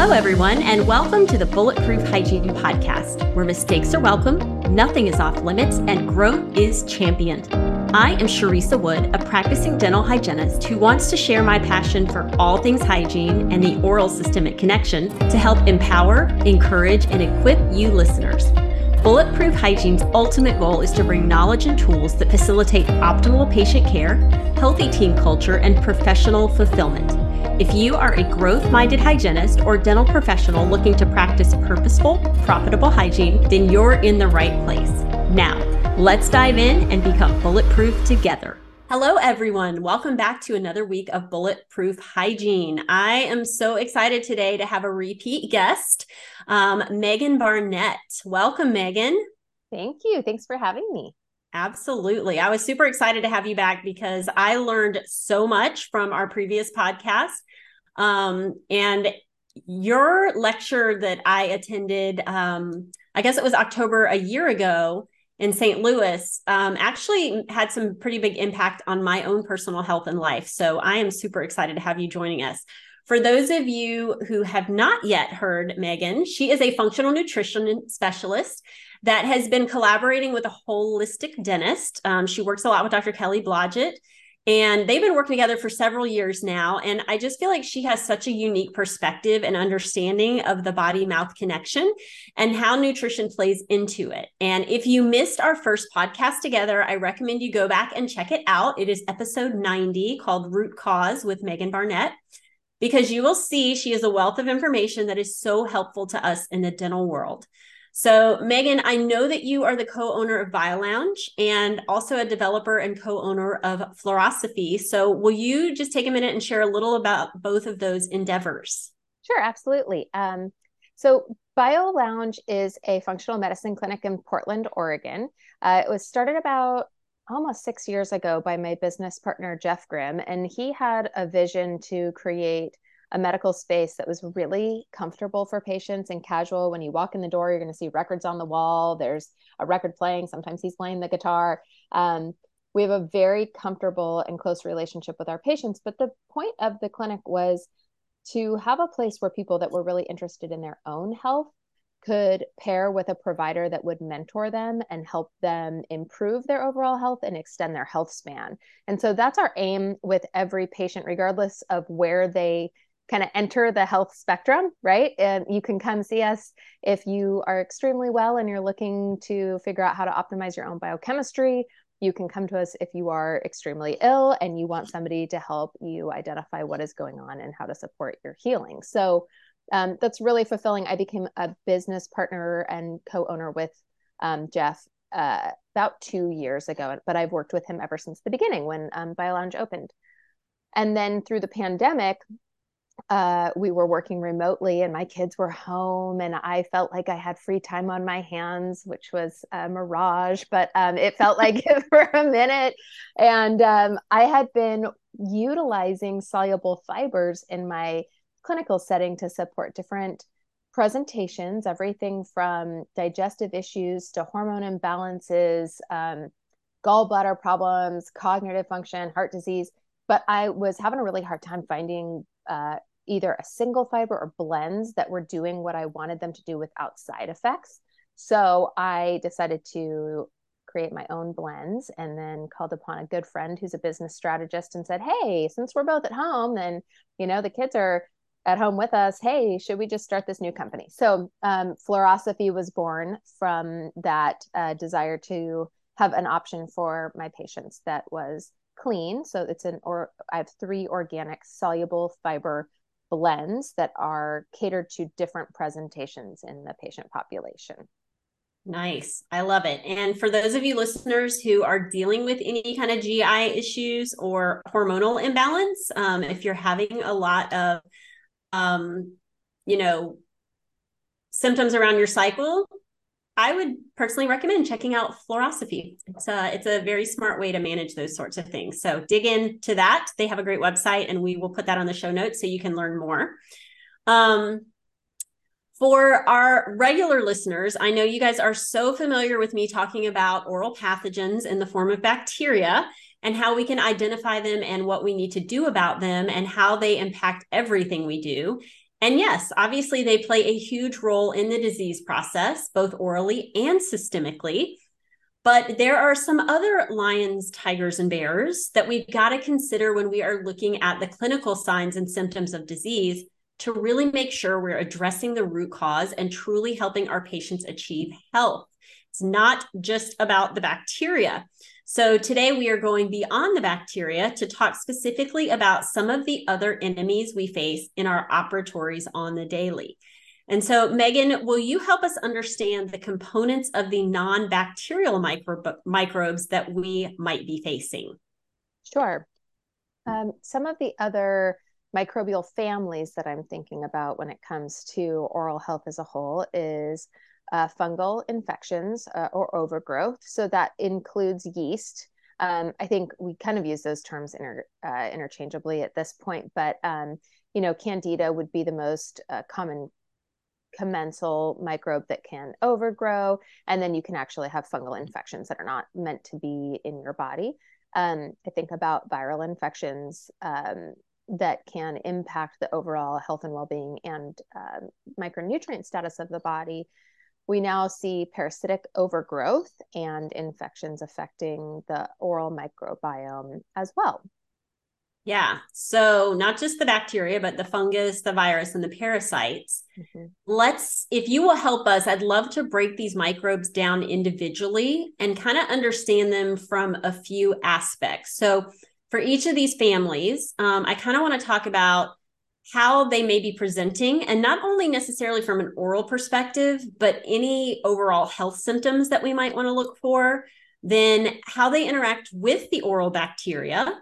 Hello, everyone, and welcome to the Bulletproof Hygiene Podcast, where mistakes are welcome, nothing is off limits, and growth is championed. I am Charissa Wood, a practicing dental hygienist who wants to share my passion for all things hygiene and the oral systemic connection to help empower, encourage, and equip you listeners. Bulletproof Hygiene's ultimate goal is to bring knowledge and tools that facilitate optimal patient care, healthy team culture, and professional fulfillment. If you are a growth minded hygienist or dental professional looking to practice purposeful, profitable hygiene, then you're in the right place. Now, let's dive in and become bulletproof together. Hello, everyone. Welcome back to another week of Bulletproof Hygiene. I am so excited today to have a repeat guest, um, Megan Barnett. Welcome, Megan. Thank you. Thanks for having me. Absolutely. I was super excited to have you back because I learned so much from our previous podcast. Um, and your lecture that I attended, um, I guess it was October a year ago, in St. Louis um, actually had some pretty big impact on my own personal health and life. So I am super excited to have you joining us. For those of you who have not yet heard Megan, she is a functional nutrition specialist that has been collaborating with a holistic dentist. Um, she works a lot with Dr. Kelly Blodgett and they've been working together for several years now. And I just feel like she has such a unique perspective and understanding of the body mouth connection and how nutrition plays into it. And if you missed our first podcast together, I recommend you go back and check it out. It is episode 90 called Root Cause with Megan Barnett. Because you will see she is a wealth of information that is so helpful to us in the dental world. So, Megan, I know that you are the co owner of BioLounge and also a developer and co owner of Florasophy. So, will you just take a minute and share a little about both of those endeavors? Sure, absolutely. Um, so, BioLounge is a functional medicine clinic in Portland, Oregon. Uh, it was started about almost six years ago by my business partner, Jeff Grimm, and he had a vision to create a medical space that was really comfortable for patients and casual. When you walk in the door, you're going to see records on the wall. There's a record playing. Sometimes he's playing the guitar. Um, we have a very comfortable and close relationship with our patients. But the point of the clinic was to have a place where people that were really interested in their own health could pair with a provider that would mentor them and help them improve their overall health and extend their health span. And so that's our aim with every patient, regardless of where they kind of enter the health spectrum, right? And you can come see us if you are extremely well and you're looking to figure out how to optimize your own biochemistry. You can come to us if you are extremely ill and you want somebody to help you identify what is going on and how to support your healing. So um, that's really fulfilling. I became a business partner and co owner with um, Jeff uh, about two years ago, but I've worked with him ever since the beginning when um, BioLounge opened. And then through the pandemic, uh, we were working remotely and my kids were home and I felt like I had free time on my hands, which was a mirage, but um, it felt like it for a minute. And um, I had been utilizing soluble fibers in my clinical setting to support different presentations, everything from digestive issues to hormone imbalances, um, gallbladder problems, cognitive function, heart disease. But I was having a really hard time finding uh, either a single fiber or blends that were doing what I wanted them to do without side effects. So I decided to create my own blends and then called upon a good friend who's a business strategist and said, Hey, since we're both at home and you know the kids are at home with us, hey, should we just start this new company? So um, Florasophy was born from that uh, desire to have an option for my patients that was clean. So it's an or I have three organic soluble fiber blends that are catered to different presentations in the patient population. Nice. I love it. And for those of you listeners who are dealing with any kind of GI issues or hormonal imbalance, um, if you're having a lot of, um, you know, symptoms around your cycle, I would personally recommend checking out Florasophy. It's a, it's a very smart way to manage those sorts of things. So dig into that. They have a great website and we will put that on the show notes so you can learn more. Um, for our regular listeners, I know you guys are so familiar with me talking about oral pathogens in the form of bacteria and how we can identify them and what we need to do about them and how they impact everything we do. And yes, obviously, they play a huge role in the disease process, both orally and systemically. But there are some other lions, tigers, and bears that we've got to consider when we are looking at the clinical signs and symptoms of disease to really make sure we're addressing the root cause and truly helping our patients achieve health. It's not just about the bacteria. So, today we are going beyond the bacteria to talk specifically about some of the other enemies we face in our operatories on the daily. And so, Megan, will you help us understand the components of the non bacterial micro- microbes that we might be facing? Sure. Um, some of the other microbial families that I'm thinking about when it comes to oral health as a whole is uh, fungal infections uh, or overgrowth. So that includes yeast. Um, I think we kind of use those terms inter, uh, interchangeably at this point, but um, you know, candida would be the most uh, common commensal microbe that can overgrow, and then you can actually have fungal infections that are not meant to be in your body. Um, I think about viral infections um, that can impact the overall health and well-being and um, micronutrient status of the body we now see parasitic overgrowth and infections affecting the oral microbiome as well. Yeah. So, not just the bacteria, but the fungus, the virus, and the parasites. Mm-hmm. Let's, if you will help us, I'd love to break these microbes down individually and kind of understand them from a few aspects. So, for each of these families, um, I kind of want to talk about how they may be presenting, and not only necessarily from an oral perspective, but any overall health symptoms that we might want to look for, then how they interact with the oral bacteria,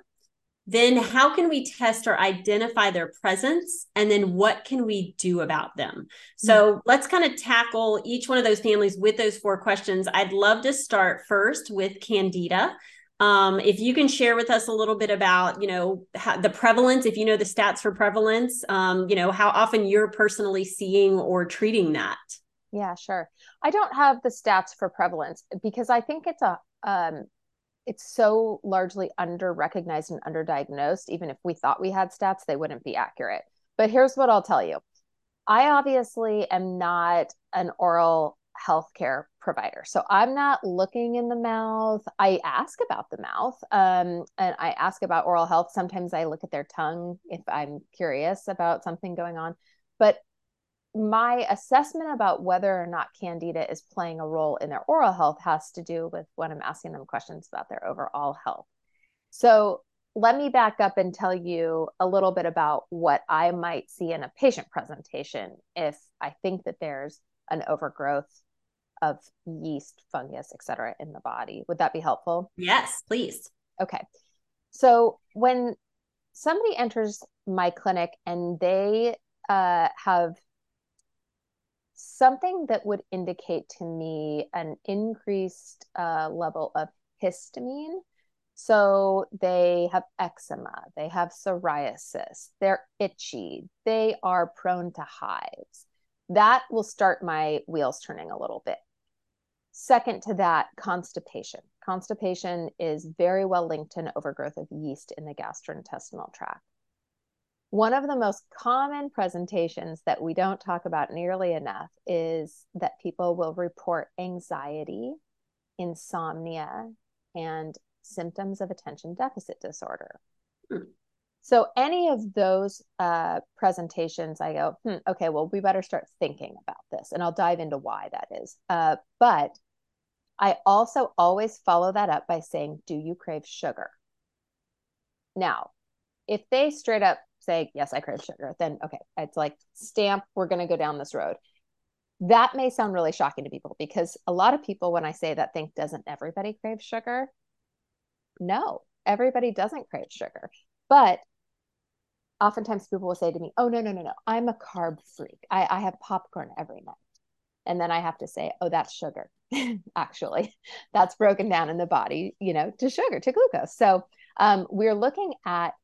then how can we test or identify their presence, and then what can we do about them? So mm-hmm. let's kind of tackle each one of those families with those four questions. I'd love to start first with Candida. Um, if you can share with us a little bit about, you know, how, the prevalence, if you know the stats for prevalence, um, you know, how often you're personally seeing or treating that. Yeah, sure. I don't have the stats for prevalence because I think it's a um, it's so largely under recognized and underdiagnosed. Even if we thought we had stats, they wouldn't be accurate. But here's what I'll tell you. I obviously am not an oral healthcare provider. So I'm not looking in the mouth. I ask about the mouth um, and I ask about oral health. Sometimes I look at their tongue if I'm curious about something going on. But my assessment about whether or not candida is playing a role in their oral health has to do with when I'm asking them questions about their overall health. So let me back up and tell you a little bit about what I might see in a patient presentation if I think that there's an overgrowth of yeast, fungus, etc., in the body. Would that be helpful? Yes, please. Okay. So when somebody enters my clinic and they uh, have something that would indicate to me an increased uh, level of histamine. So they have eczema, they have psoriasis, they're itchy, they are prone to hives. That will start my wheels turning a little bit. Second to that, constipation. Constipation is very well linked to an overgrowth of yeast in the gastrointestinal tract. One of the most common presentations that we don't talk about nearly enough is that people will report anxiety, insomnia, and symptoms of attention deficit disorder. Hmm. So, any of those uh, presentations, I go, hmm, okay, well, we better start thinking about this. And I'll dive into why that is. Uh, but I also always follow that up by saying, Do you crave sugar? Now, if they straight up say, Yes, I crave sugar, then okay, it's like stamp, we're going to go down this road. That may sound really shocking to people because a lot of people, when I say that, think, Doesn't everybody crave sugar? No, everybody doesn't crave sugar. But oftentimes people will say to me, Oh, no, no, no, no, I'm a carb freak. I, I have popcorn every night. And then I have to say, Oh, that's sugar. actually. That's broken down in the body you know to sugar to glucose. So um, we're looking at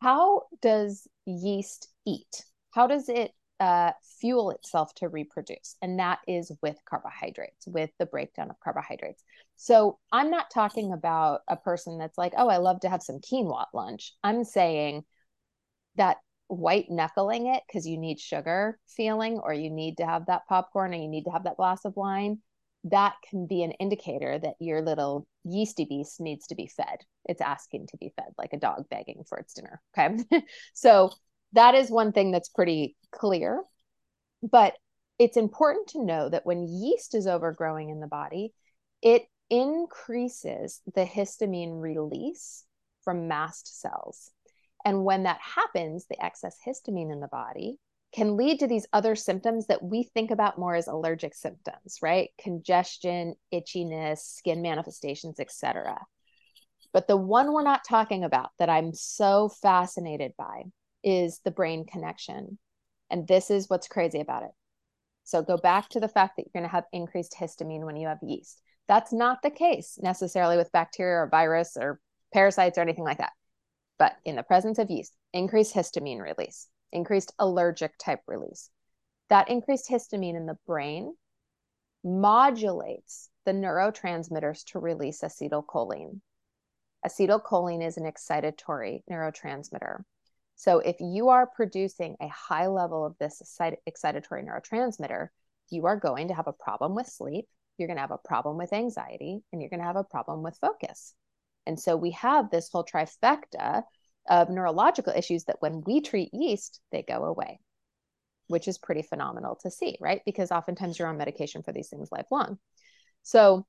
how does yeast eat? How does it uh, fuel itself to reproduce? And that is with carbohydrates with the breakdown of carbohydrates. So i'm not talking about a person that's like oh i love to have some quinoa at lunch. I'm saying that white knuckling it because you need sugar feeling or you need to have that popcorn or you need to have that glass of wine, that can be an indicator that your little yeasty beast needs to be fed. It's asking to be fed like a dog begging for its dinner. Okay. so that is one thing that's pretty clear. But it's important to know that when yeast is overgrowing in the body, it increases the histamine release from mast cells. And when that happens, the excess histamine in the body can lead to these other symptoms that we think about more as allergic symptoms, right? Congestion, itchiness, skin manifestations, etc. But the one we're not talking about that I'm so fascinated by is the brain connection. And this is what's crazy about it. So go back to the fact that you're going to have increased histamine when you have yeast. That's not the case necessarily with bacteria or virus or parasites or anything like that. But in the presence of yeast, increased histamine release, increased allergic type release. That increased histamine in the brain modulates the neurotransmitters to release acetylcholine. Acetylcholine is an excitatory neurotransmitter. So if you are producing a high level of this excitatory neurotransmitter, you are going to have a problem with sleep, you're going to have a problem with anxiety, and you're going to have a problem with focus. And so we have this whole trifecta of neurological issues that when we treat yeast, they go away, which is pretty phenomenal to see, right? Because oftentimes you're on medication for these things lifelong. So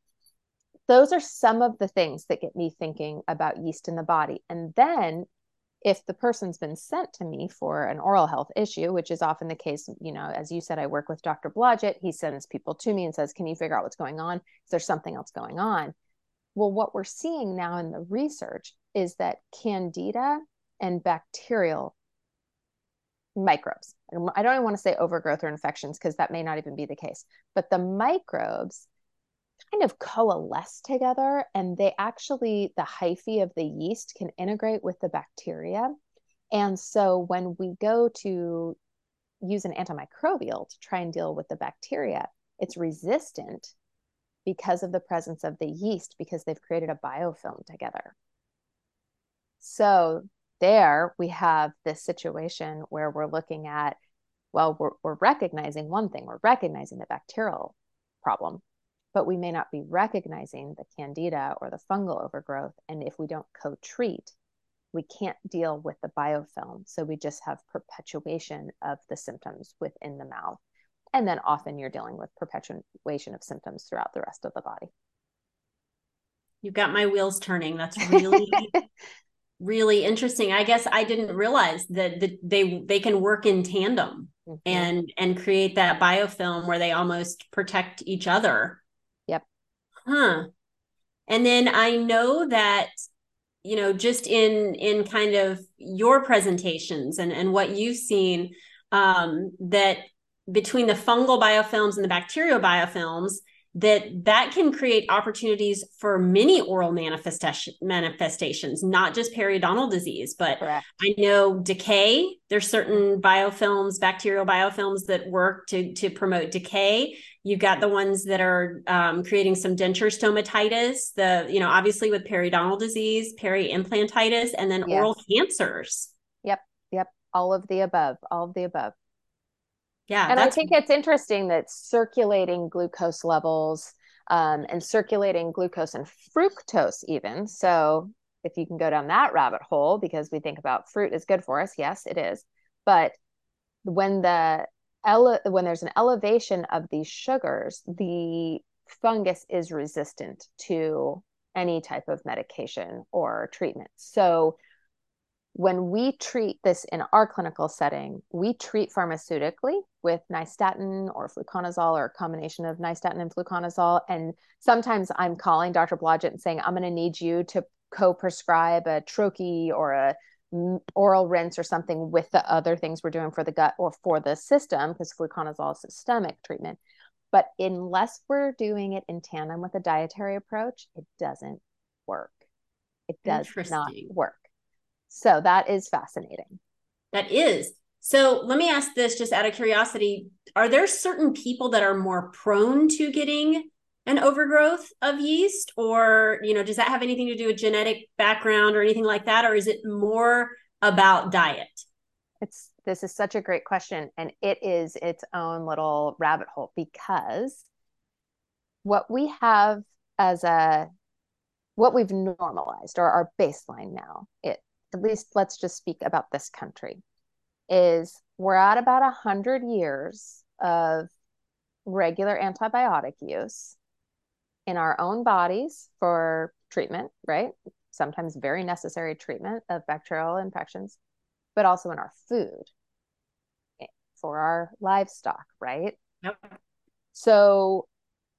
those are some of the things that get me thinking about yeast in the body. And then if the person's been sent to me for an oral health issue, which is often the case, you know, as you said, I work with Dr. Blodgett. He sends people to me and says, Can you figure out what's going on? Is there something else going on? Well, what we're seeing now in the research is that candida and bacterial microbes, I don't even want to say overgrowth or infections because that may not even be the case, but the microbes kind of coalesce together and they actually the hyphae of the yeast can integrate with the bacteria. And so when we go to use an antimicrobial to try and deal with the bacteria it's resistant because of the presence of the yeast because they've created a biofilm together so there we have this situation where we're looking at well we're, we're recognizing one thing we're recognizing the bacterial problem but we may not be recognizing the candida or the fungal overgrowth. And if we don't co treat, we can't deal with the biofilm. So we just have perpetuation of the symptoms within the mouth. And then often you're dealing with perpetuation of symptoms throughout the rest of the body. You've got my wheels turning. That's really, really interesting. I guess I didn't realize that, that they they can work in tandem mm-hmm. and and create that biofilm where they almost protect each other Yep. huh and then i know that you know just in in kind of your presentations and and what you've seen um that between the fungal biofilms and the bacterial biofilms that that can create opportunities for many oral manifestation manifestations not just periodontal disease. But Correct. i know decay there's certain biofilms bacterial biofilms that work to to promote decay. You've got the ones that are um, creating some denture stomatitis the you know obviously with periodontal disease peri-implantitis and then yes. oral cancers. Yep yep. All of the above all of the above yeah. And I think it's interesting that circulating glucose levels um, and circulating glucose and fructose, even. So, if you can go down that rabbit hole, because we think about fruit is good for us, yes, it is. But when the ele- when there's an elevation of these sugars, the fungus is resistant to any type of medication or treatment. So when we treat this in our clinical setting, we treat pharmaceutically with nystatin or fluconazole or a combination of nystatin and fluconazole. And sometimes I'm calling Dr. Blodgett and saying, I'm going to need you to co-prescribe a troche or a oral rinse or something with the other things we're doing for the gut or for the system because fluconazole is a systemic treatment. But unless we're doing it in tandem with a dietary approach, it doesn't work. It does not work. So that is fascinating. That is. So let me ask this just out of curiosity. Are there certain people that are more prone to getting an overgrowth of yeast? Or, you know, does that have anything to do with genetic background or anything like that? Or is it more about diet? It's this is such a great question and it is its own little rabbit hole because what we have as a what we've normalized or our baseline now, it at least let's just speak about this country, is we're at about a hundred years of regular antibiotic use in our own bodies for treatment, right? Sometimes very necessary treatment of bacterial infections, but also in our food for our livestock, right? Yep. So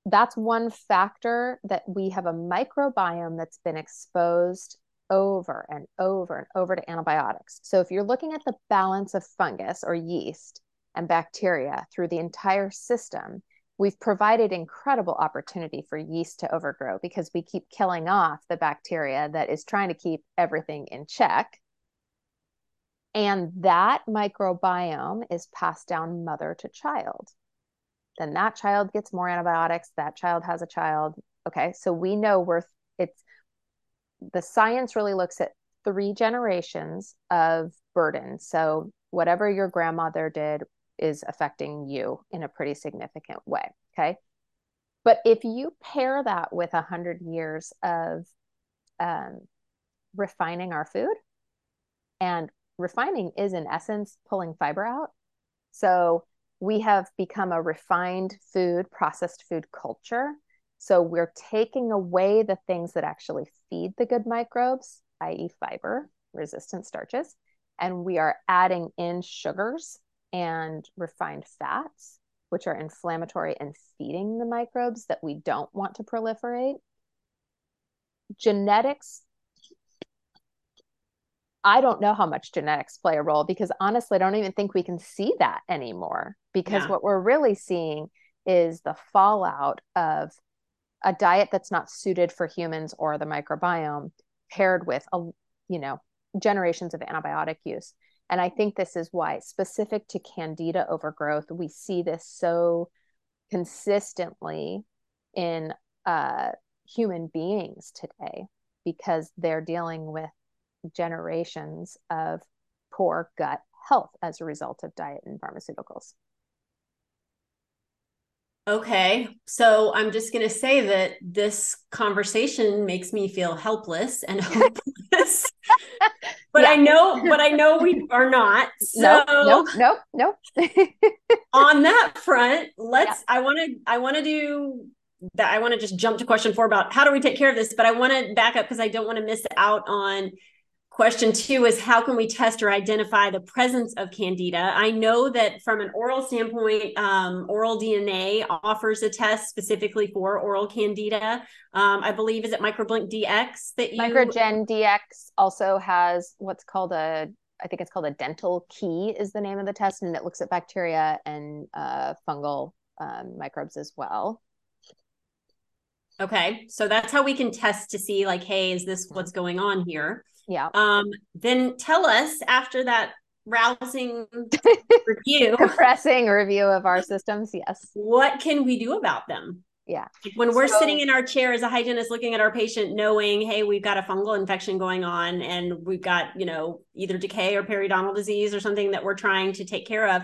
that's one factor that we have a microbiome that's been exposed over and over and over to antibiotics. So if you're looking at the balance of fungus or yeast and bacteria through the entire system, we've provided incredible opportunity for yeast to overgrow because we keep killing off the bacteria that is trying to keep everything in check. And that microbiome is passed down mother to child. Then that child gets more antibiotics, that child has a child. Okay, so we know we're it's the science really looks at three generations of burden. So whatever your grandmother did is affecting you in a pretty significant way. Okay. But if you pair that with a hundred years of um, refining our food, and refining is in essence pulling fiber out. So we have become a refined food, processed food culture so we're taking away the things that actually feed the good microbes, i.e., fiber, resistant starches, and we are adding in sugars and refined fats, which are inflammatory and feeding the microbes that we don't want to proliferate. Genetics, I don't know how much genetics play a role because honestly, I don't even think we can see that anymore because yeah. what we're really seeing is the fallout of a diet that's not suited for humans or the microbiome paired with a you know generations of antibiotic use. And i think this is why specific to candida overgrowth we see this so consistently in uh, human beings today because they're dealing with generations of poor gut health as a result of diet and pharmaceuticals Okay. So I'm just going to say that this conversation makes me feel helpless and hopeless. but I know, but I know we are not. So no, no, no, no. on that front, let's, yeah. I want to, I want to do that. I want to just jump to question four about how do we take care of this, but I want to back up because I don't want to miss out on Question two is how can we test or identify the presence of candida? I know that from an oral standpoint, um, oral DNA offers a test specifically for oral candida. Um, I believe is it Microblink DX that you Microgen DX also has what's called a I think it's called a dental key is the name of the test, and it looks at bacteria and uh, fungal um, microbes as well. Okay, so that's how we can test to see like, hey, is this what's going on here? Yeah. Um, then tell us after that rousing review, compressing review of our systems. Yes. What can we do about them? Yeah. When we're so, sitting in our chair as a hygienist looking at our patient, knowing, hey, we've got a fungal infection going on and we've got, you know, either decay or periodontal disease or something that we're trying to take care of,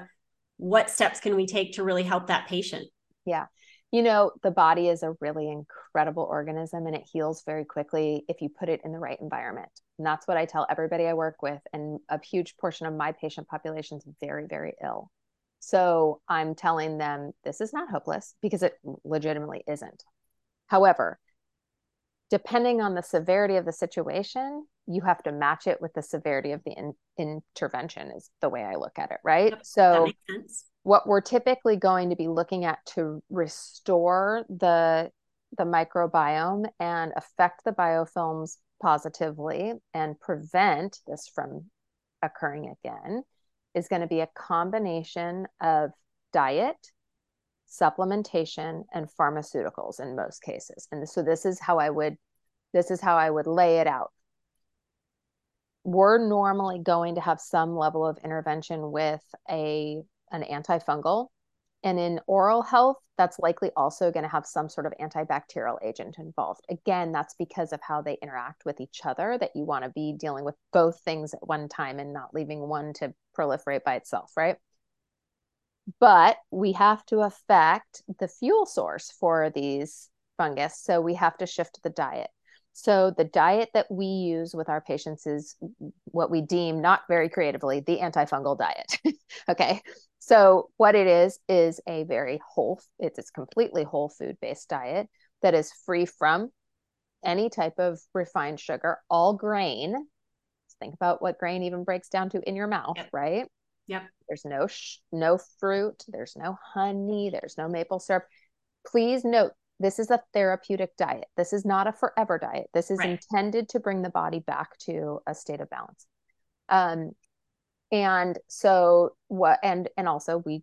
what steps can we take to really help that patient? Yeah you know, the body is a really incredible organism and it heals very quickly if you put it in the right environment. And that's what I tell everybody I work with. And a huge portion of my patient population is very, very ill. So I'm telling them this is not hopeless because it legitimately isn't. However, depending on the severity of the situation, you have to match it with the severity of the in- intervention, is the way I look at it. Right. Yep, so what we're typically going to be looking at to restore the the microbiome and affect the biofilms positively and prevent this from occurring again is going to be a combination of diet supplementation and pharmaceuticals in most cases and so this is how i would this is how i would lay it out we're normally going to have some level of intervention with a an antifungal and in oral health, that's likely also going to have some sort of antibacterial agent involved. Again, that's because of how they interact with each other, that you want to be dealing with both things at one time and not leaving one to proliferate by itself, right? But we have to affect the fuel source for these fungus. So we have to shift the diet. So the diet that we use with our patients is what we deem not very creatively the antifungal diet. okay. So what it is is a very whole it's a completely whole food based diet that is free from any type of refined sugar, all grain. think about what grain even breaks down to in your mouth, yep. right? Yep. There's no sh- no fruit, there's no honey, there's no maple syrup. Please note this is a therapeutic diet. This is not a forever diet. This is right. intended to bring the body back to a state of balance. Um, and so what, and, and also we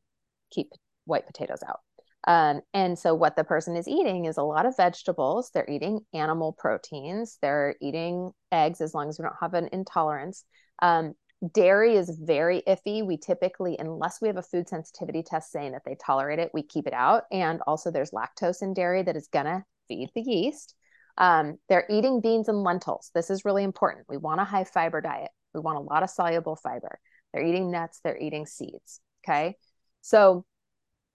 keep white potatoes out. Um, and so what the person is eating is a lot of vegetables. They're eating animal proteins. They're eating eggs as long as we don't have an intolerance. Um, dairy is very iffy. We typically, unless we have a food sensitivity test saying that they tolerate it, we keep it out. And also, there's lactose in dairy that is going to feed the yeast. Um, they're eating beans and lentils. This is really important. We want a high fiber diet. We want a lot of soluble fiber. They're eating nuts, they're eating seeds. Okay. So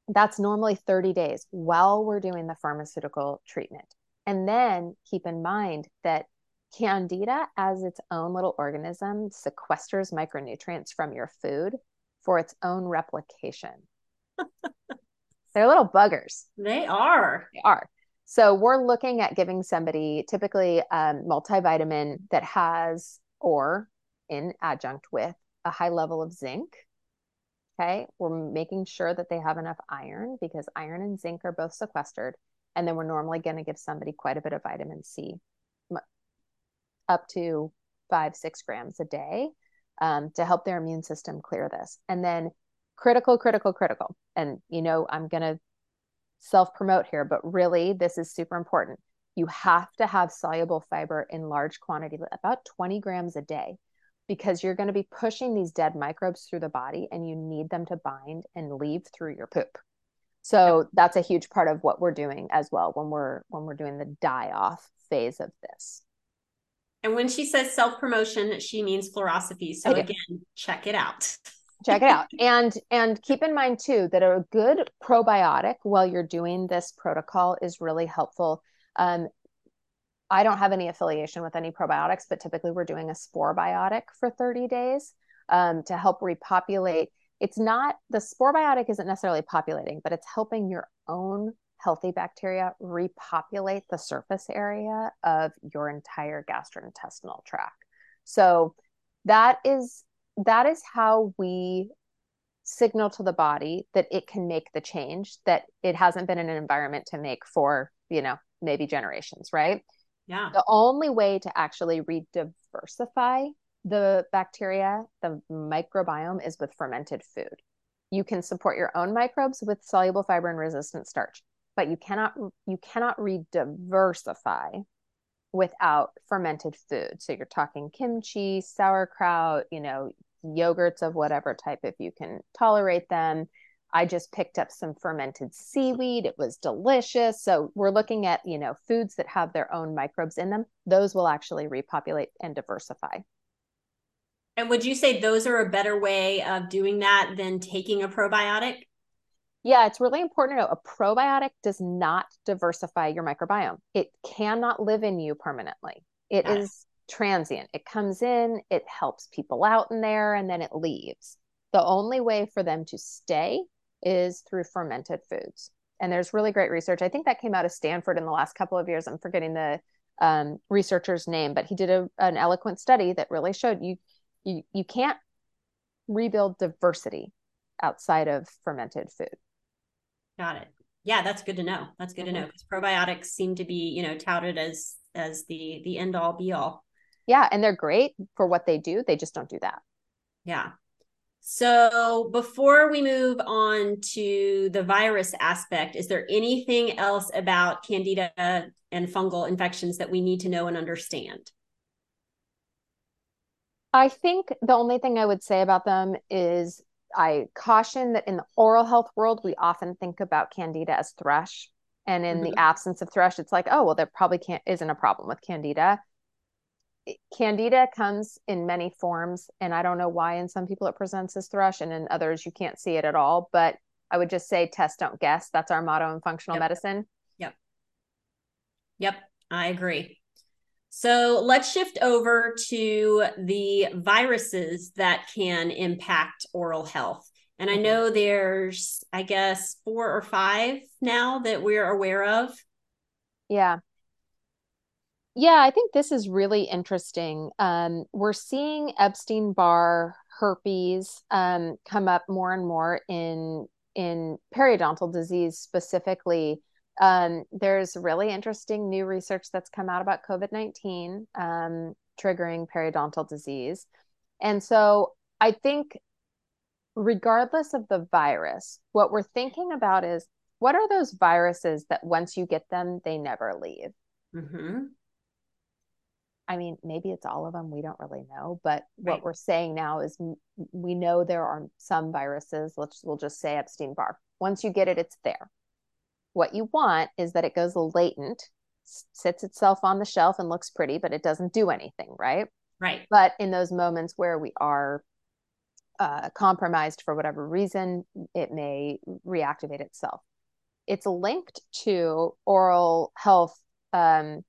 that's normally 30 days while we're doing the pharmaceutical treatment. And then keep in mind that Candida, as its own little organism, sequesters micronutrients from your food for its own replication. They're little buggers. They are. They are. So we're looking at giving somebody typically um, multivitamin that has, or in adjunct with, a high level of zinc. Okay. We're making sure that they have enough iron because iron and zinc are both sequestered. And then we're normally going to give somebody quite a bit of vitamin C up to five, six grams a day um, to help their immune system clear this. And then critical, critical, critical. And, you know, I'm going to self promote here, but really, this is super important. You have to have soluble fiber in large quantity, about 20 grams a day, because you're going to be pushing these dead microbes through the body and you need them to bind and leave through your poop. So that's a huge part of what we're doing as well when we're when we're doing the die off phase of this. And when she says self promotion, she means Florasophy. So again, check it out. check it out. And and keep in mind too that a good probiotic while you're doing this protocol is really helpful. Um, I don't have any affiliation with any probiotics, but typically we're doing a spore biotic for 30 days um, to help repopulate. It's not the spore biotic isn't necessarily populating, but it's helping your own healthy bacteria repopulate the surface area of your entire gastrointestinal tract. So that is that is how we signal to the body that it can make the change that it hasn't been in an environment to make for, you know, maybe generations, right? Yeah. The only way to actually re-diversify the bacteria, the microbiome is with fermented food. You can support your own microbes with soluble fiber and resistant starch but you cannot you cannot re-diversify without fermented food. So you're talking kimchi, sauerkraut, you know, yogurts of whatever type if you can tolerate them. I just picked up some fermented seaweed. It was delicious. So we're looking at, you know, foods that have their own microbes in them. Those will actually repopulate and diversify. And would you say those are a better way of doing that than taking a probiotic? Yeah, it's really important to know a probiotic does not diversify your microbiome. It cannot live in you permanently. It is transient. It comes in, it helps people out in there, and then it leaves. The only way for them to stay is through fermented foods. And there's really great research. I think that came out of Stanford in the last couple of years. I'm forgetting the um, researcher's name, but he did a, an eloquent study that really showed you you you can't rebuild diversity outside of fermented food. Got it. Yeah, that's good to know. That's good mm-hmm. to know because probiotics seem to be, you know, touted as as the the end all be all. Yeah, and they're great for what they do. They just don't do that. Yeah. So before we move on to the virus aspect, is there anything else about candida and fungal infections that we need to know and understand? I think the only thing I would say about them is I caution that in the oral health world, we often think about candida as thrush. And in mm-hmm. the absence of thrush, it's like, oh, well, there probably can't isn't a problem with candida. Candida comes in many forms, and I don't know why in some people it presents as thrush, and in others you can't see it at all. But I would just say test, don't guess. That's our motto in functional yep. medicine. Yep. Yep, I agree. So let's shift over to the viruses that can impact oral health. And I mm-hmm. know there's, I guess, four or five now that we're aware of. Yeah. Yeah, I think this is really interesting. Um, we're seeing Epstein Barr herpes um, come up more and more in in periodontal disease specifically. Um, there's really interesting new research that's come out about COVID 19 um, triggering periodontal disease. And so I think, regardless of the virus, what we're thinking about is what are those viruses that once you get them, they never leave? Mm-hmm. I mean, maybe it's all of them. We don't really know. But right. what we're saying now is we know there are some viruses. Let's we'll just say Epstein Barr. Once you get it, it's there. What you want is that it goes latent, sits itself on the shelf and looks pretty, but it doesn't do anything, right? Right. But in those moments where we are uh, compromised for whatever reason, it may reactivate itself. It's linked to oral health um,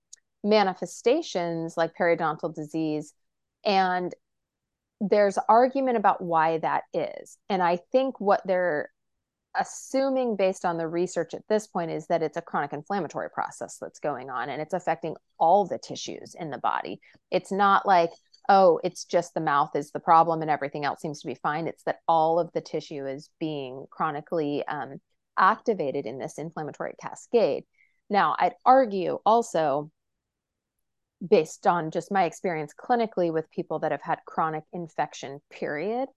manifestations like periodontal disease. And there's argument about why that is. And I think what they're assuming based on the research at this point is that it's a chronic inflammatory process that's going on and it's affecting all the tissues in the body. It's not like, oh, it's just the mouth is the problem and everything else seems to be fine. It's that all of the tissue is being chronically um, activated in this inflammatory cascade. Now, I'd argue also, based on just my experience clinically with people that have had chronic infection, period,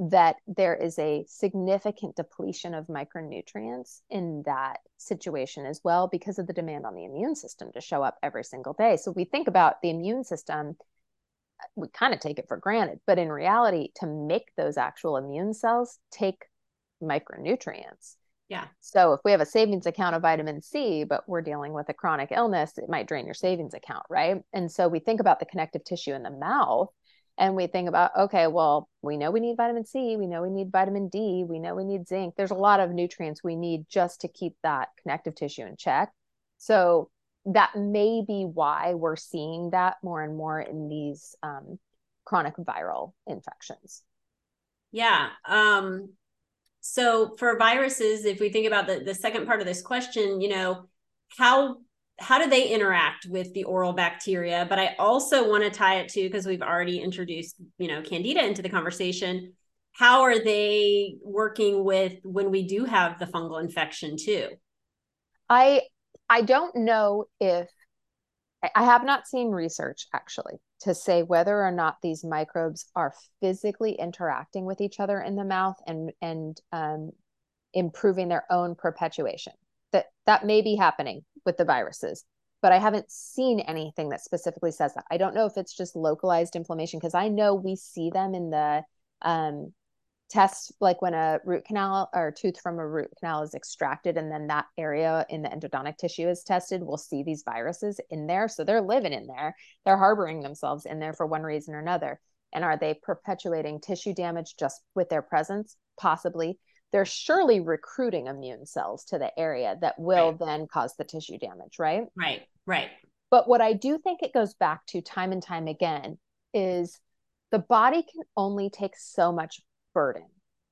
that there is a significant depletion of micronutrients in that situation as well because of the demand on the immune system to show up every single day. So we think about the immune system, we kind of take it for granted, but in reality, to make those actual immune cells take micronutrients. Yeah. So if we have a savings account of vitamin C, but we're dealing with a chronic illness, it might drain your savings account, right? And so we think about the connective tissue in the mouth and we think about okay well we know we need vitamin c we know we need vitamin d we know we need zinc. There's a lot of nutrients we need just to keep that connective tissue in check. So that may be why we're seeing that more and more in these um, chronic viral infections. Yeah um so for viruses if we think about the the second part of this question you know how how do they interact with the oral bacteria? But i also want to tie it to because we've already introduced you know candida into the conversation how are they working with when we do have the fungal infection too? I i don't know if i have not seen research actually to say whether or not these microbes are physically interacting with each other in the mouth and and um, improving their own perpetuation. That that may be happening with the viruses but I haven't seen anything that specifically says that. I don't know if it's just localized inflammation because I know we see them in the um, tests, like when a root canal or tooth from a root canal is extracted, and then that area in the endodontic tissue is tested. We'll see these viruses in there, so they're living in there. They're harboring themselves in there for one reason or another. And are they perpetuating tissue damage just with their presence? Possibly they're surely recruiting immune cells to the area that will right. then cause the tissue damage, right? Right, right. But what I do think it goes back to time and time again is the body can only take so much burden.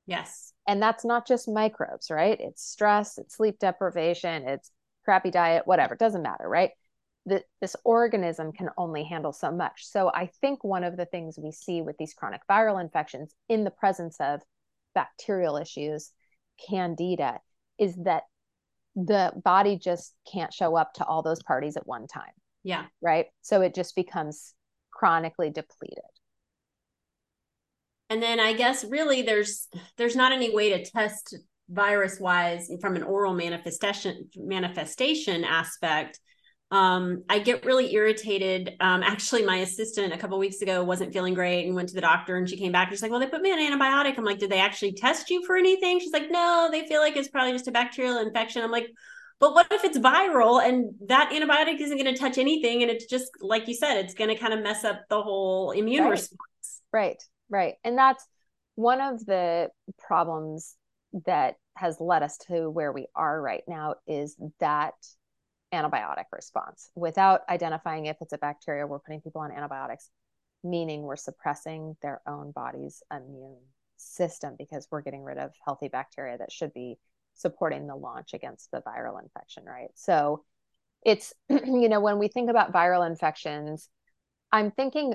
Yes. And that's not just microbes, right? It's stress, it's sleep deprivation, it's crappy diet, whatever, it doesn't matter, right? The, this organism can only handle so much. So I think one of the things we see with these chronic viral infections in the presence of bacterial issues, candida, is that the body just can't show up to all those parties at one time. Yeah. Right. So it just becomes chronically depleted. And then I guess really there's there's not any way to test virus wise from an oral manifestation manifestation aspect um, I get really irritated. Um, actually, my assistant a couple weeks ago wasn't feeling great and went to the doctor, and she came back. And she's like, "Well, they put me on antibiotic." I'm like, "Did they actually test you for anything?" She's like, "No, they feel like it's probably just a bacterial infection." I'm like, "But what if it's viral and that antibiotic isn't going to touch anything, and it's just like you said, it's going to kind of mess up the whole immune right. response?" Right, right, and that's one of the problems that has led us to where we are right now is that antibiotic response. Without identifying if it's a bacteria we're putting people on antibiotics meaning we're suppressing their own body's immune system because we're getting rid of healthy bacteria that should be supporting the launch against the viral infection right? So it's you know when we think about viral infections i'm thinking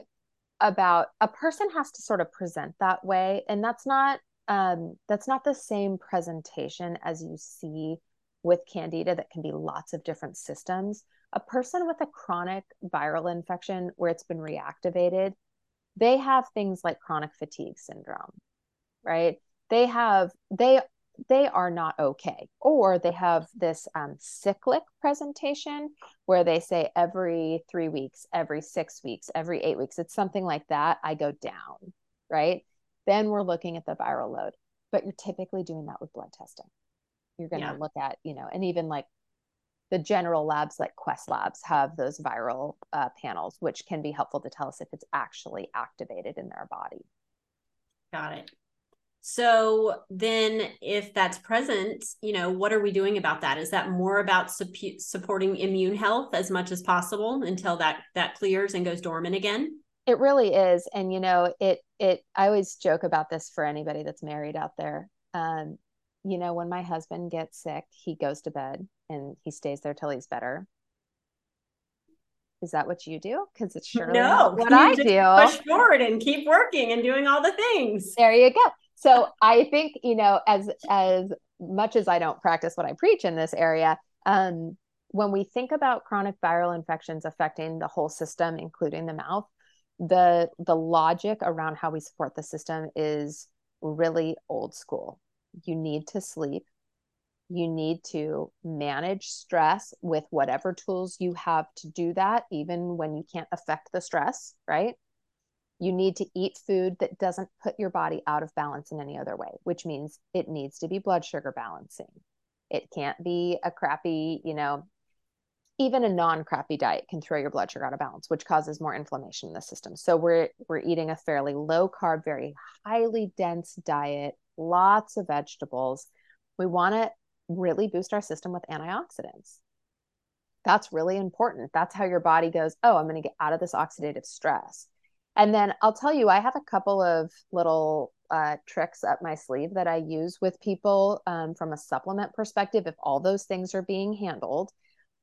about a person has to sort of present that way and that's not um, that's not the same presentation as you see with candida that can be lots of different systems. A person with a chronic viral infection where it's been reactivated they have things like chronic fatigue syndrome right? They have they they are not okay. Or they have this um, cyclic presentation where they say every three weeks every six weeks every eight weeks it's something like that i go down right? Then we're looking at the viral load. But you're typically doing that with blood testing you're going to yeah. look at you know and even like the general labs like quest labs have those viral uh, panels which can be helpful to tell us if it's actually activated in their body. Got it. So then if that's present you know what are we doing about that? Is that more about su- supporting immune health as much as possible until that that clears and goes dormant again? It really is and you know it it i always joke about this for anybody that's married out there um, you know, when my husband gets sick, he goes to bed and he stays there till he's better. Is that what you do? Because it's surely no, what I do. Push forward and keep working and doing all the things. There you go. So I think you know, as as much as I don't practice what I preach in this area, um, when we think about chronic viral infections affecting the whole system, including the mouth, the the logic around how we support the system is really old school you need to sleep. You need to manage stress with whatever tools you have to do that, even when you can't affect the stress, right? You need to eat food that doesn't put your body out of balance in any other way, which means it needs to be blood sugar balancing. It can't be a crappy, you know, even a non-crappy diet can throw your blood sugar out of balance which causes more inflammation in the system so we're we're eating a fairly low carb very highly dense diet lots of vegetables. We want to really boost our system with antioxidants. That's really important. That's how your body goes, oh, I'm going to get out of this oxidative stress. And then I'll tell you, I have a couple of little uh, tricks up my sleeve that I use with people um, from a supplement perspective. If all those things are being handled,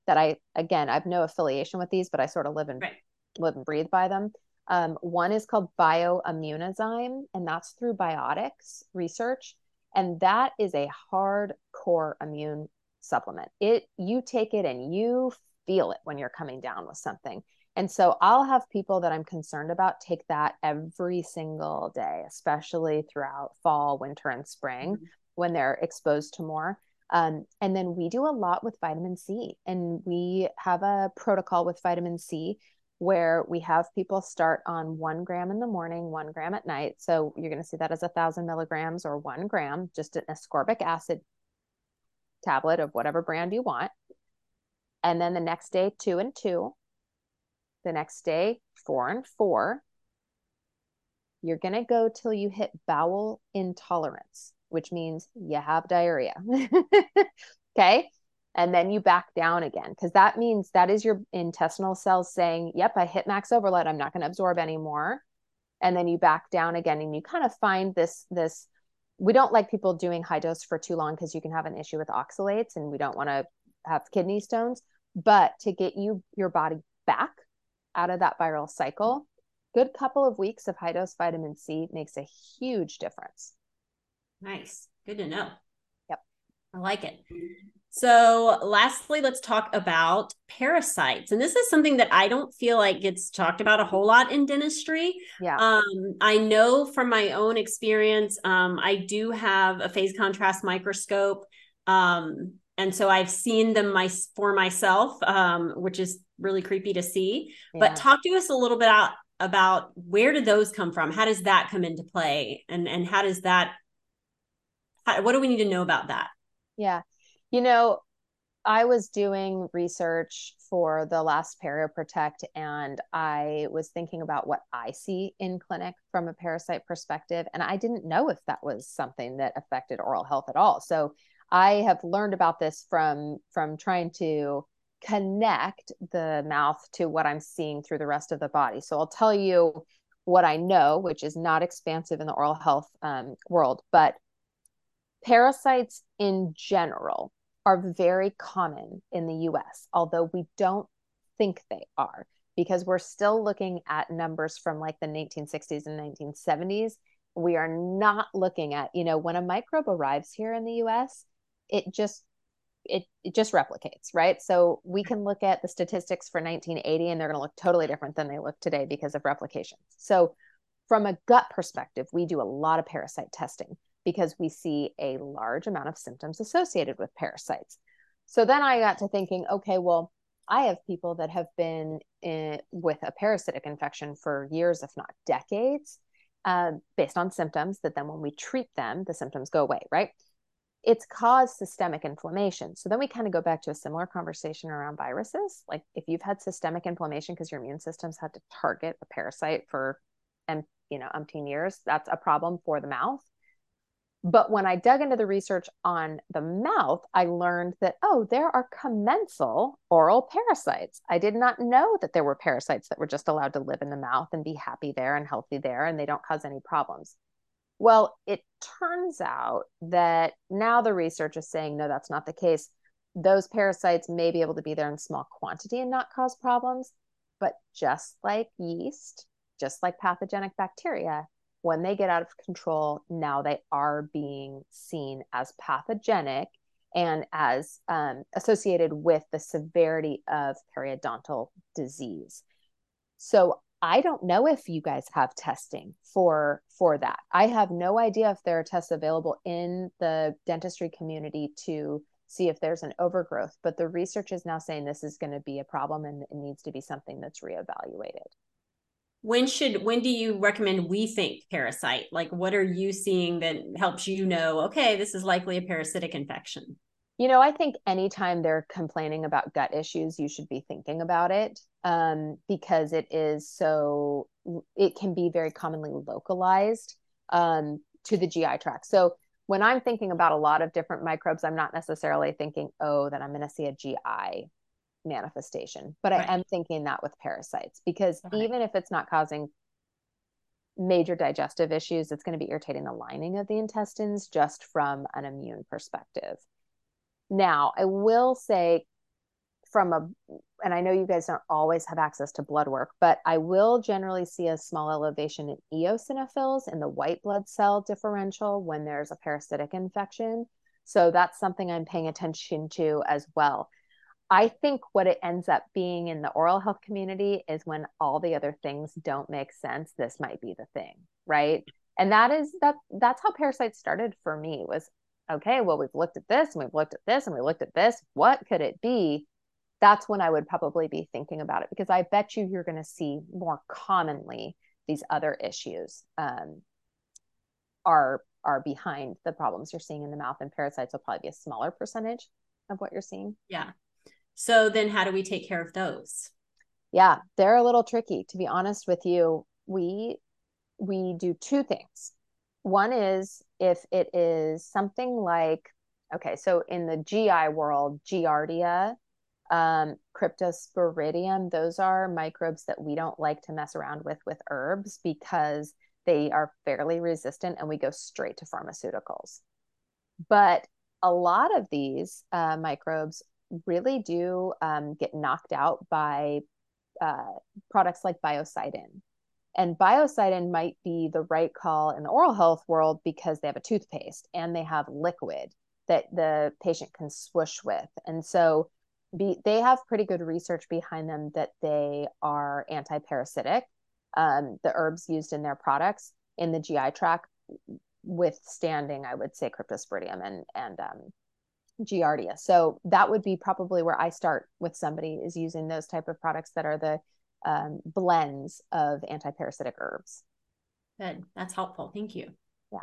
that I again, I have no affiliation with these, but I sort of live and right. live and breathe by them. Um, one is called bioimmunozyme, and that's through biotics research. And that is a hardcore immune supplement. It you take it and you feel it when you're coming down with something. And so I'll have people that I'm concerned about take that every single day, especially throughout fall, winter, and spring mm-hmm. when they're exposed to more. Um, and then we do a lot with vitamin C, and we have a protocol with vitamin C where we have people start on one gram in the morning, one gram at night. So you're going to see that as a thousand milligrams or one gram, just an ascorbic acid tablet of whatever brand you want. And then the next day, two and two. The next day, four and four. You're going to go till you hit bowel intolerance, which means you have diarrhea. okay and then you back down again because that means that is your intestinal cells saying yep i hit max overload i'm not going to absorb anymore. And then you back down again and you kind of find this this we don't like people doing high dose for too long because you can have an issue with oxalates and we don't want to have kidney stones but to get you your body back out of that viral cycle good couple of weeks of high dose vitamin c makes a huge difference. Nice. Good to know. Yep. I like it so, lastly, let's talk about parasites. And this is something that I don't feel like gets talked about a whole lot in dentistry. Yeah. Um, I know from my own experience, um, I do have a phase contrast microscope. Um, and so I've seen them my, for myself, um, which is really creepy to see. Yeah. But talk to us a little bit about, about where did those come from? How does that come into play? And, and how does that, how, what do we need to know about that? Yeah. You know, I was doing research for the last Protect, and I was thinking about what I see in clinic from a parasite perspective. And I didn't know if that was something that affected oral health at all. So I have learned about this from from trying to connect the mouth to what I'm seeing through the rest of the body. So I'll tell you what I know, which is not expansive in the oral health um, world, but parasites in general are very common in the US, although we don't think they are because we're still looking at numbers from like the 1960s and 1970s. We are not looking at, you know, when a microbe arrives here in the US, it just it, it just replicates, right? So we can look at the statistics for 1980 and they're going to look totally different than they look today because of replication. So from a gut perspective, we do a lot of parasite testing because we see a large amount of symptoms associated with parasites. So then I got to thinking, okay, well, I have people that have been in, with a parasitic infection for years, if not decades, uh, based on symptoms that then when we treat them, the symptoms go away, right? It's caused systemic inflammation. So then we kind of go back to a similar conversation around viruses. Like if you've had systemic inflammation because your immune system's had to target a parasite for, and you know, umpteen years, that's a problem for the mouth. But when I dug into the research on the mouth, I learned that, oh, there are commensal oral parasites. I did not know that there were parasites that were just allowed to live in the mouth and be happy there and healthy there, and they don't cause any problems. Well, it turns out that now the research is saying, no, that's not the case. Those parasites may be able to be there in small quantity and not cause problems. But just like yeast, just like pathogenic bacteria, when they get out of control, now they are being seen as pathogenic and as um, associated with the severity of periodontal disease. So I don't know if you guys have testing for for that. I have no idea if there are tests available in the dentistry community to see if there's an overgrowth, but the research is now saying this is going to be a problem and it needs to be something that's reevaluated when should when do you recommend we think parasite? Like what are you seeing that helps you know okay this is likely a parasitic infection? You know i think anytime they're complaining about gut issues you should be thinking about it um, because it is so it can be very commonly localized um, to the gi tract. So when i'm thinking about a lot of different microbes i'm not necessarily thinking oh that i'm going to see a gi manifestation. But right. I am thinking that with parasites because right. even if it's not causing major digestive issues, it's going to be irritating the lining of the intestines just from an immune perspective. Now, I will say from a and I know you guys don't always have access to blood work, but I will generally see a small elevation in eosinophils in the white blood cell differential when there's a parasitic infection. So that's something I'm paying attention to as well. I think what it ends up being in the oral health community is when all the other things don't make sense, this might be the thing, right? And that is that that's how parasites started for me was okay, well, we've looked at this and we've looked at this and we looked at this. What could it be? That's when I would probably be thinking about it because I bet you you're going to see more commonly these other issues um, are are behind the problems you're seeing in the mouth, and parasites will probably be a smaller percentage of what you're seeing. Yeah, so then how do we take care of those? Yeah, they're a little tricky to be honest with you. We we do two things. One is if it is something like okay, so in the GI world, Giardia, um, Cryptosporidium, those are microbes that we don't like to mess around with with herbs because they are fairly resistant and we go straight to pharmaceuticals. But a lot of these uh, microbes really do um, get knocked out by uh, products like biocidin. And biocidin might be the right call in the oral health world because they have a toothpaste and they have liquid that the patient can swoosh with. And so be, they have pretty good research behind them that they are anti-parasitic. Um, the herbs used in their products in the GI tract withstanding, I would say, cryptosporidium and and um, giardia. So that would be probably where i start with somebody is using those type of products that are the um, blends of antiparasitic herbs. Good. That's helpful. Thank you. Yeah.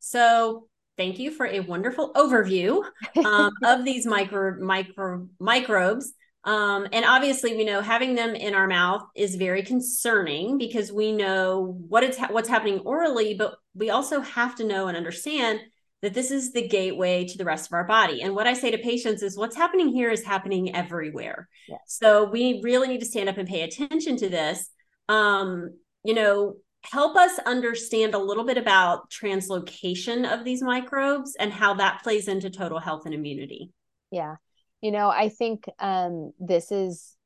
So thank you for a wonderful overview um, of these micro micro microbes. Um, and obviously, we know having them in our mouth is very concerning because we know what it's ha- what's happening orally, but we also have to know and understand that this is the gateway to the rest of our body. And what I say to patients is what's happening here is happening everywhere. So we really need to stand up and pay attention to this. Um, you know, help us understand a little bit about translocation of these microbes and how that plays into total health and immunity. Yeah you know i think um, this is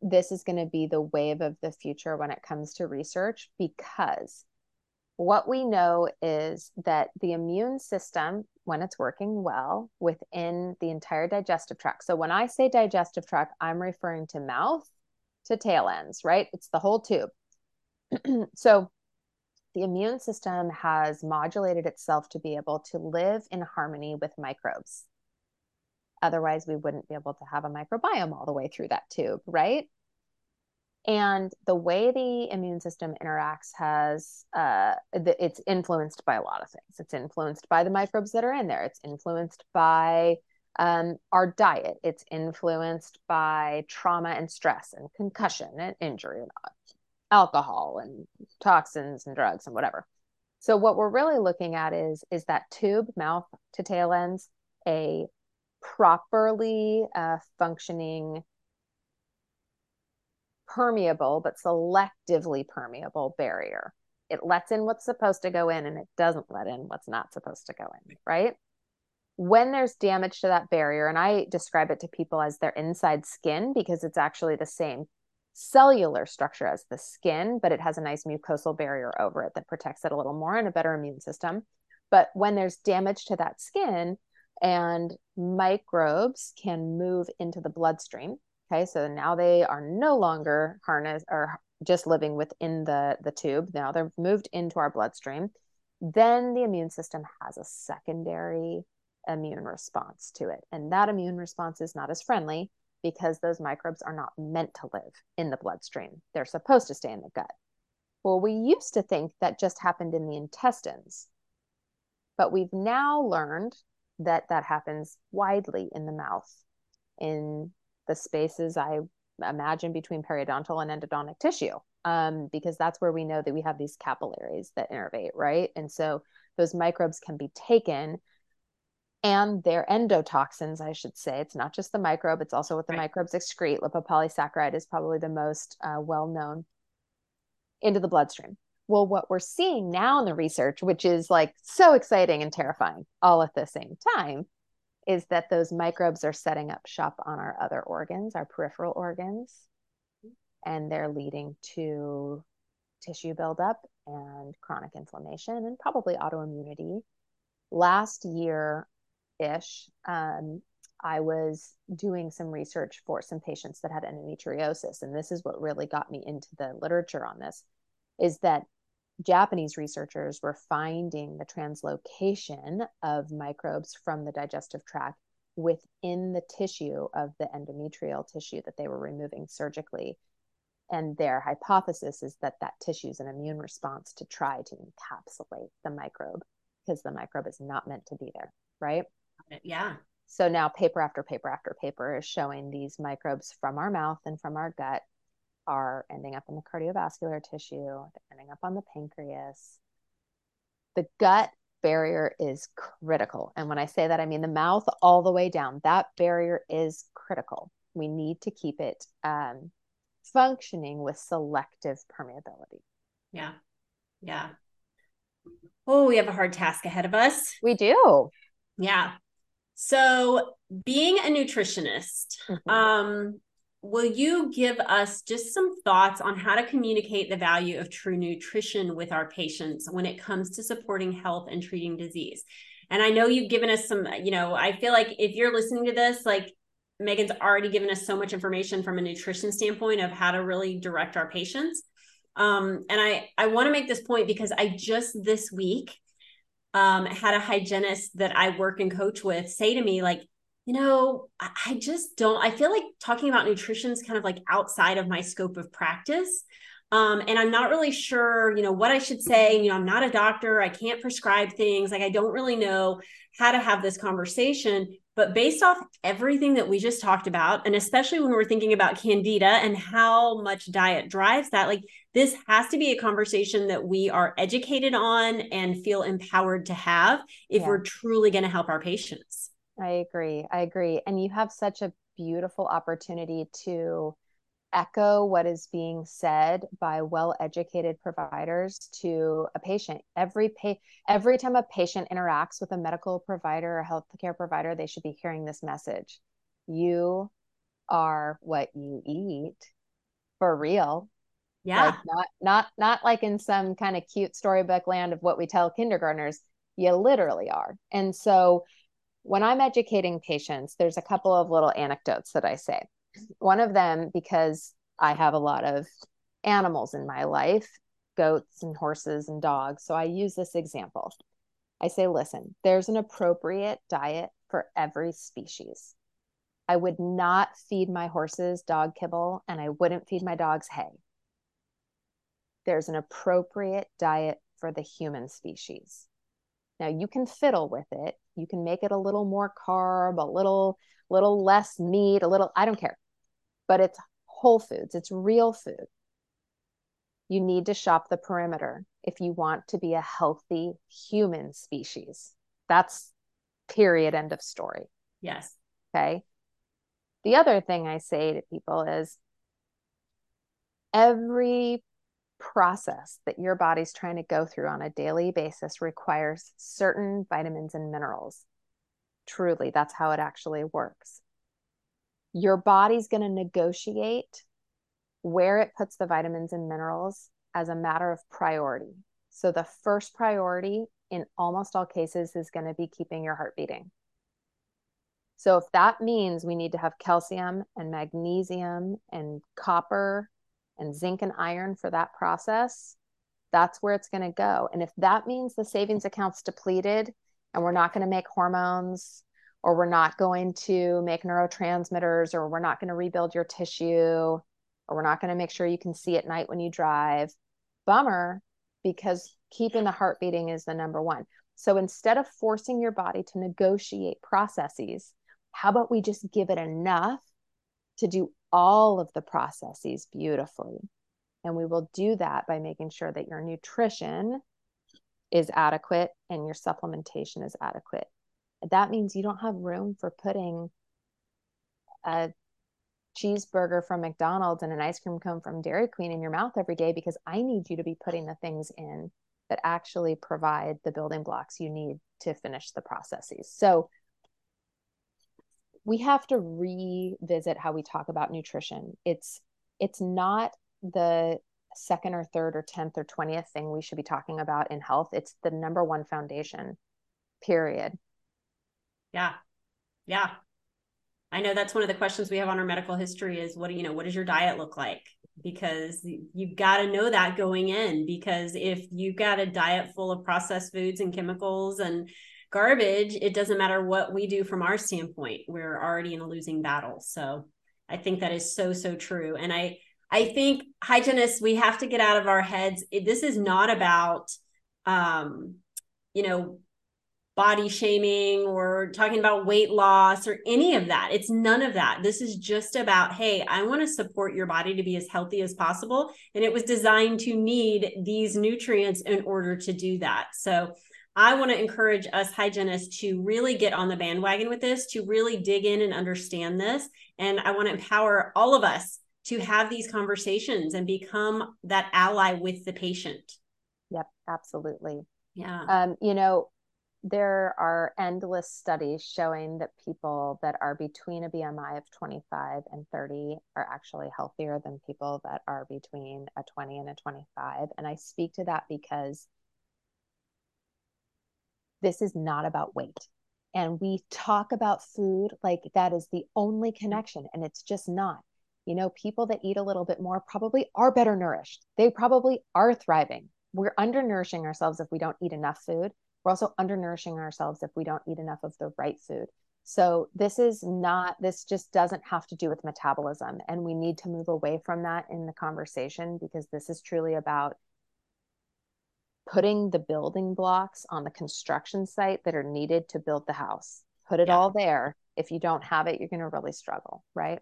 this is going to be the wave of the future when it comes to research because what we know is that the immune system when it's working well within the entire digestive tract so when i say digestive tract i'm referring to mouth to tail ends right? It's the whole tube. So the immune system has modulated itself to be able to live in harmony with microbes. Otherwise, we wouldn't be able to have a microbiome all the way through that tube, right? And the way the immune system interacts has, uh, it's influenced by a lot of things. It's influenced by the microbes that are in there. It's influenced by um, our diet. It's influenced by trauma and stress and concussion and injury and alcohol and toxins and drugs and whatever. So what we're really looking at is is that tube, mouth to tail ends, a properly uh, functioning permeable but selectively permeable barrier. It lets in what's supposed to go in and it doesn't let in what's not supposed to go in right. when there's damage to that barrier and i describe it to people as their inside skin because it's actually the same cellular structure as the skin but it has a nice mucosal barrier over it that protects it a little more and a better immune system. But when there's damage to that skin and microbes can move into the bloodstream. Okay, so now they are no longer harnessed or just living within the, the tube. Now they're moved into our bloodstream. Then the immune system has a secondary immune response to it. And that immune response is not as friendly because those microbes are not meant to live in the bloodstream. They're supposed to stay in the gut. Well, we used to think that just happened in the intestines. But we've now learned that that happens widely in the mouth in the spaces i imagine between periodontal and endodontic tissue um, because that's where we know that we have these capillaries that innervate right? And so those microbes can be taken and their endotoxins i should say. It's not just the microbe it's also what the right. microbes excrete. Lipopolysaccharide is probably the most uh, well known into the bloodstream. Well, what we're seeing now in the research, which is like so exciting and terrifying all at the same time, is that those microbes are setting up shop on our other organs, our peripheral organs, and they're leading to tissue buildup and chronic inflammation and probably autoimmunity. Last year ish, um, I was doing some research for some patients that had endometriosis. And this is what really got me into the literature on this is that Japanese researchers were finding the translocation of microbes from the digestive tract within the tissue of the endometrial tissue that they were removing surgically. And their hypothesis is that that tissue is an immune response to try to encapsulate the microbe because the microbe is not meant to be there, right? Yeah. So now paper after paper after paper is showing these microbes from our mouth and from our gut are ending up in the cardiovascular tissue, they're ending up on the pancreas. The gut barrier is critical. And when I say that, I mean the mouth all the way down. That barrier is critical. We need to keep it um, functioning with selective permeability. Yeah. Yeah. Oh, we have a hard task ahead of us. We do. Yeah. So, being a nutritionist, mm-hmm. um, will you give us just some thoughts on how to communicate the value of true nutrition with our patients when it comes to supporting health and treating disease? And I know you've given us some, you know, I feel like if you're listening to this, like Megan's already given us so much information from a nutrition standpoint of how to really direct our patients. Um, and I I want to make this point because I just this week um, had a hygienist that I work and coach with say to me, like, you know, I just don't, I feel like talking about nutrition is kind of like outside of my scope of practice. Um, and I'm not really sure, you know, what I should say. You know, I'm not a doctor. I can't prescribe things. Like, I don't really know how to have this conversation. But based off everything that we just talked about, and especially when we're thinking about candida and how much diet drives that, like, this has to be a conversation that we are educated on and feel empowered to have if yeah. we're truly going to help our patients. I agree. I agree. And you have such a beautiful opportunity to echo what is being said by well-educated providers to a patient every pa- every time a patient interacts with a medical provider or healthcare provider they should be hearing this message you are what you eat for real yeah like not not not like in some kind of cute storybook land of what we tell kindergartners you literally are and so when i'm educating patients there's a couple of little anecdotes that i say one of them, because I have a lot of animals in my life goats and horses and dogs. So I use this example. I say, listen, there's an appropriate diet for every species. I would not feed my horses dog kibble and I wouldn't feed my dogs hay. There's an appropriate diet for the human species. Now you can fiddle with it. You can make it a little more carb, a little little less meat, a little I don't care but it's whole foods, it's real food. You need to shop the perimeter if you want to be a healthy human species. That's period, end of story. Yes. Okay. The other thing I say to people is every process that your body's trying to go through on a daily basis requires certain vitamins and minerals. Truly, that's how it actually works your body's going to negotiate where it puts the vitamins and minerals as a matter of priority. So the first priority in almost all cases is going to be keeping your heart beating. So if that means we need to have calcium and magnesium and copper and zinc and iron for that process, that's where it's going to go. And if that means the savings account's depleted and we're not going to make hormones or we're not going to make neurotransmitters, or we're not going to rebuild your tissue, or we're not going to make sure you can see at night when you drive. Bummer, because keeping the heart beating is the number one. So instead of forcing your body to negotiate processes, how about we just give it enough to do all of the processes beautifully? And we will do that by making sure that your nutrition is adequate and your supplementation is adequate that means you don't have room for putting a cheeseburger from McDonald's and an ice cream cone from Dairy Queen in your mouth every day because I need you to be putting the things in that actually provide the building blocks you need to finish the processes. So we have to revisit how we talk about nutrition. It's it's not the second or third or 10th or 20th thing we should be talking about in health. It's the number one foundation. Period. Yeah. Yeah. I know that's one of the questions we have on our medical history is what do you know, what does your diet look like? Because you've got to know that going in because if you've got a diet full of processed foods and chemicals and garbage, it doesn't matter what we do from our standpoint. We're already in a losing battle. So I think that is so so true. And I I think hygienists we have to get out of our heads. This is not about um you know body shaming or talking about weight loss or any of that. It's none of that. This is just about, hey, I want to support your body to be as healthy as possible. And it was designed to need these nutrients in order to do that. So I want to encourage us hygienists to really get on the bandwagon with this, to really dig in and understand this. And I want to empower all of us to have these conversations and become that ally with the patient. Yep, absolutely. Yeah. Um, you know, there are endless studies showing that people that are between a BMI of 25 and 30 are actually healthier than people that are between a 20 and a 25. And I speak to that because this is not about weight. And we talk about food like that is the only connection, and it's just not. You know, people that eat a little bit more probably are better nourished. They probably are thriving. We're undernourishing ourselves if we don't eat enough food we're also undernourishing ourselves if we don't eat enough of the right food. So this is not, this just doesn't have to do with metabolism. And we need to move away from that in the conversation because this is truly about putting the building blocks on the construction site that are needed to build the house. Put it yeah. all there. If you don't have it, you're going to really struggle, right?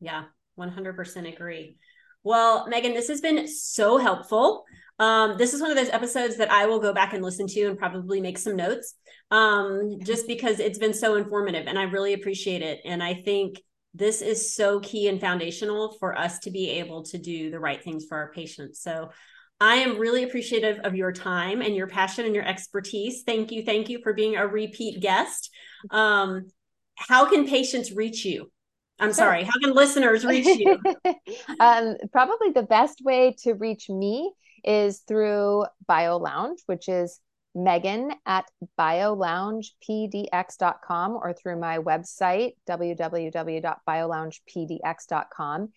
Yeah, 100% agree. Well, Megan, this has been so helpful. Um, this is one of those episodes that I will go back and listen to and probably make some notes um, just because it's been so informative and I really appreciate it. And I think this is so key and foundational for us to be able to do the right things for our patients. So I am really appreciative of your time and your passion and your expertise. Thank you. Thank you for being a repeat guest. Um, how can patients reach you? I'm sorry. How can listeners reach you? um, probably the best way to reach me is through BioLounge, which is Megan at bioloungepdx.com or through my website, www.bioloungepdx.com.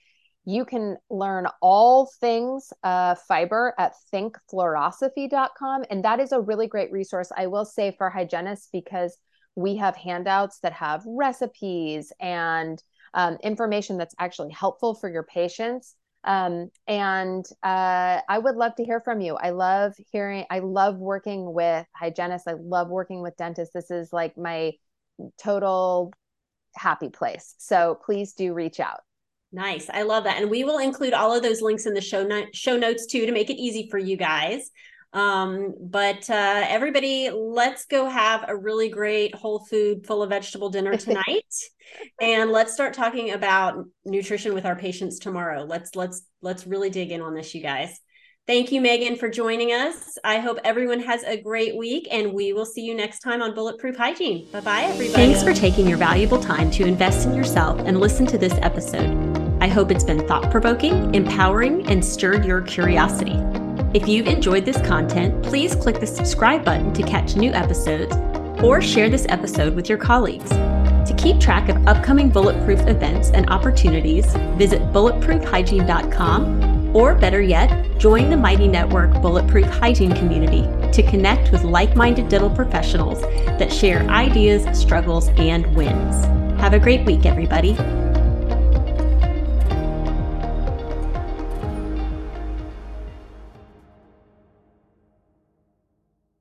You can learn all things uh, fiber at thinkflorasophy.com. And that is a really great resource, I will say, for hygienists because we have handouts that have recipes and um, information that's actually helpful for your patients. Um, and uh, I would love to hear from you. I love hearing, I love working with hygienists. I love working with dentists. This is like my total happy place. So please do reach out. Nice. I love that. And we will include all of those links in the show, no- show notes too to make it easy for you guys. Um, but uh, everybody, let's go have a really great whole food, full of vegetable dinner tonight, and let's start talking about nutrition with our patients tomorrow. Let's let's let's really dig in on this, you guys. Thank you, Megan, for joining us. I hope everyone has a great week, and we will see you next time on Bulletproof Hygiene. Bye bye, everybody. Thanks for taking your valuable time to invest in yourself and listen to this episode. I hope it's been thought provoking, empowering, and stirred your curiosity. If you've enjoyed this content, please click the subscribe button to catch new episodes or share this episode with your colleagues. To keep track of upcoming Bulletproof events and opportunities, visit bulletproofhygiene.com or better yet, join the Mighty Network Bulletproof Hygiene community to connect with like minded dental professionals that share ideas, struggles, and wins. Have a great week, everybody.